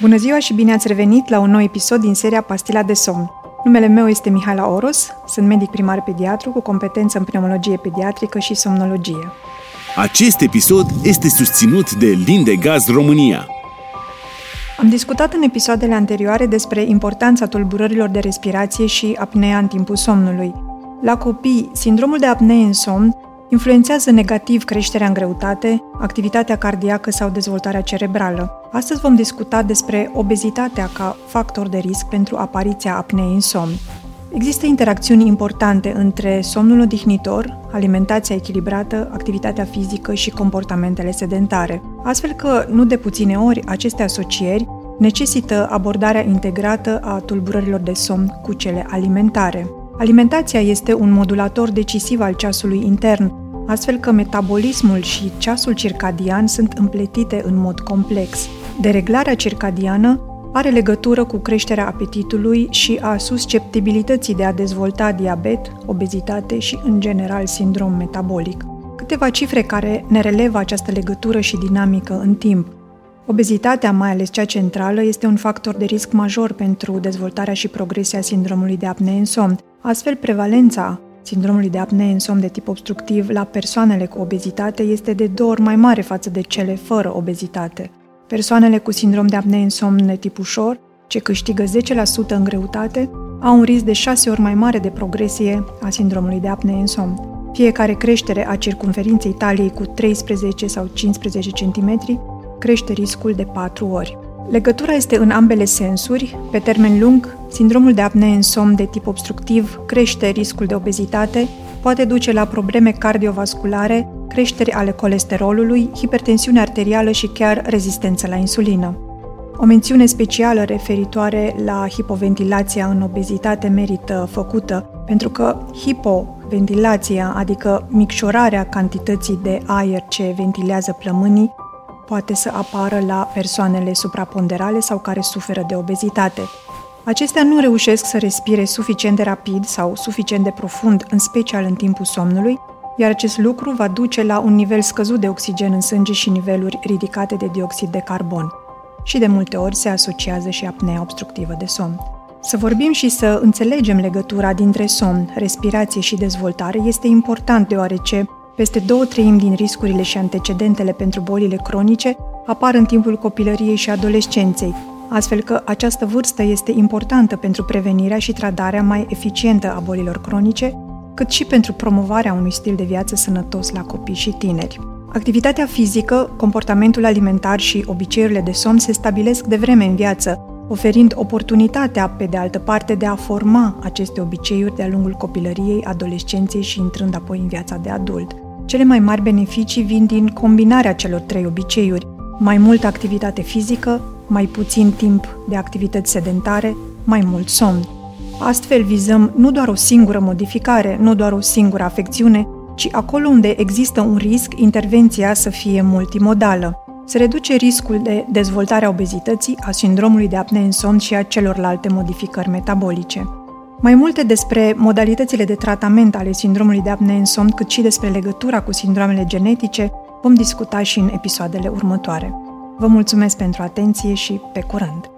Bună ziua și bine ați revenit la un nou episod din seria Pastila de somn. Numele meu este Mihaela Oros, sunt medic primar pediatru cu competență în pneumologie pediatrică și somnologie. Acest episod este susținut de Lindegaz România. Am discutat în episoadele anterioare despre importanța tulburărilor de respirație și apnea în timpul somnului. La copii, sindromul de apnee în somn influențează negativ creșterea în greutate, activitatea cardiacă sau dezvoltarea cerebrală. Astăzi vom discuta despre obezitatea ca factor de risc pentru apariția apneei în somn. Există interacțiuni importante între somnul odihnitor, alimentația echilibrată, activitatea fizică și comportamentele sedentare, astfel că, nu de puține ori, aceste asocieri necesită abordarea integrată a tulburărilor de somn cu cele alimentare. Alimentația este un modulator decisiv al ceasului intern, astfel că metabolismul și ceasul circadian sunt împletite în mod complex. Dereglarea circadiană are legătură cu creșterea apetitului și a susceptibilității de a dezvolta diabet, obezitate și, în general, sindrom metabolic. Câteva cifre care ne relevă această legătură și dinamică în timp. Obezitatea, mai ales cea centrală, este un factor de risc major pentru dezvoltarea și progresia sindromului de apnee în somn. Astfel, prevalența sindromului de apnee în somn de tip obstructiv la persoanele cu obezitate este de două ori mai mare față de cele fără obezitate. Persoanele cu sindrom de apnee în somn de tip ușor, ce câștigă 10% în greutate, au un risc de 6 ori mai mare de progresie a sindromului de apnee în somn. Fiecare creștere a circumferinței taliei cu 13 sau 15 cm crește riscul de 4 ori. Legătura este în ambele sensuri. Pe termen lung, sindromul de apnee în somn de tip obstructiv crește riscul de obezitate, poate duce la probleme cardiovasculare, creșteri ale colesterolului, hipertensiune arterială și chiar rezistență la insulină. O mențiune specială referitoare la hipoventilația în obezitate merită făcută, pentru că hipoventilația, adică micșorarea cantității de aer ce ventilează plămânii, poate să apară la persoanele supraponderale sau care suferă de obezitate. Acestea nu reușesc să respire suficient de rapid sau suficient de profund, în special în timpul somnului, iar acest lucru va duce la un nivel scăzut de oxigen în sânge și niveluri ridicate de dioxid de carbon. Și de multe ori se asociază și apnea obstructivă de somn. Să vorbim și să înțelegem legătura dintre somn, respirație și dezvoltare este important deoarece peste două treimi din riscurile și antecedentele pentru bolile cronice apar în timpul copilăriei și adolescenței, astfel că această vârstă este importantă pentru prevenirea și tratarea mai eficientă a bolilor cronice, cât și pentru promovarea unui stil de viață sănătos la copii și tineri. Activitatea fizică, comportamentul alimentar și obiceiurile de somn se stabilesc de vreme în viață, oferind oportunitatea, pe de altă parte, de a forma aceste obiceiuri de-a lungul copilăriei, adolescenței și intrând apoi în viața de adult. Cele mai mari beneficii vin din combinarea celor trei obiceiuri, mai multă activitate fizică, mai puțin timp de activități sedentare, mai mult somn. Astfel vizăm nu doar o singură modificare, nu doar o singură afecțiune, ci acolo unde există un risc, intervenția să fie multimodală. Se reduce riscul de dezvoltare a obezității, a sindromului de apnee în somn și a celorlalte modificări metabolice. Mai multe despre modalitățile de tratament ale sindromului de apnee în somn, cât și despre legătura cu sindromele genetice, vom discuta și în episoadele următoare. Vă mulțumesc pentru atenție și pe curând!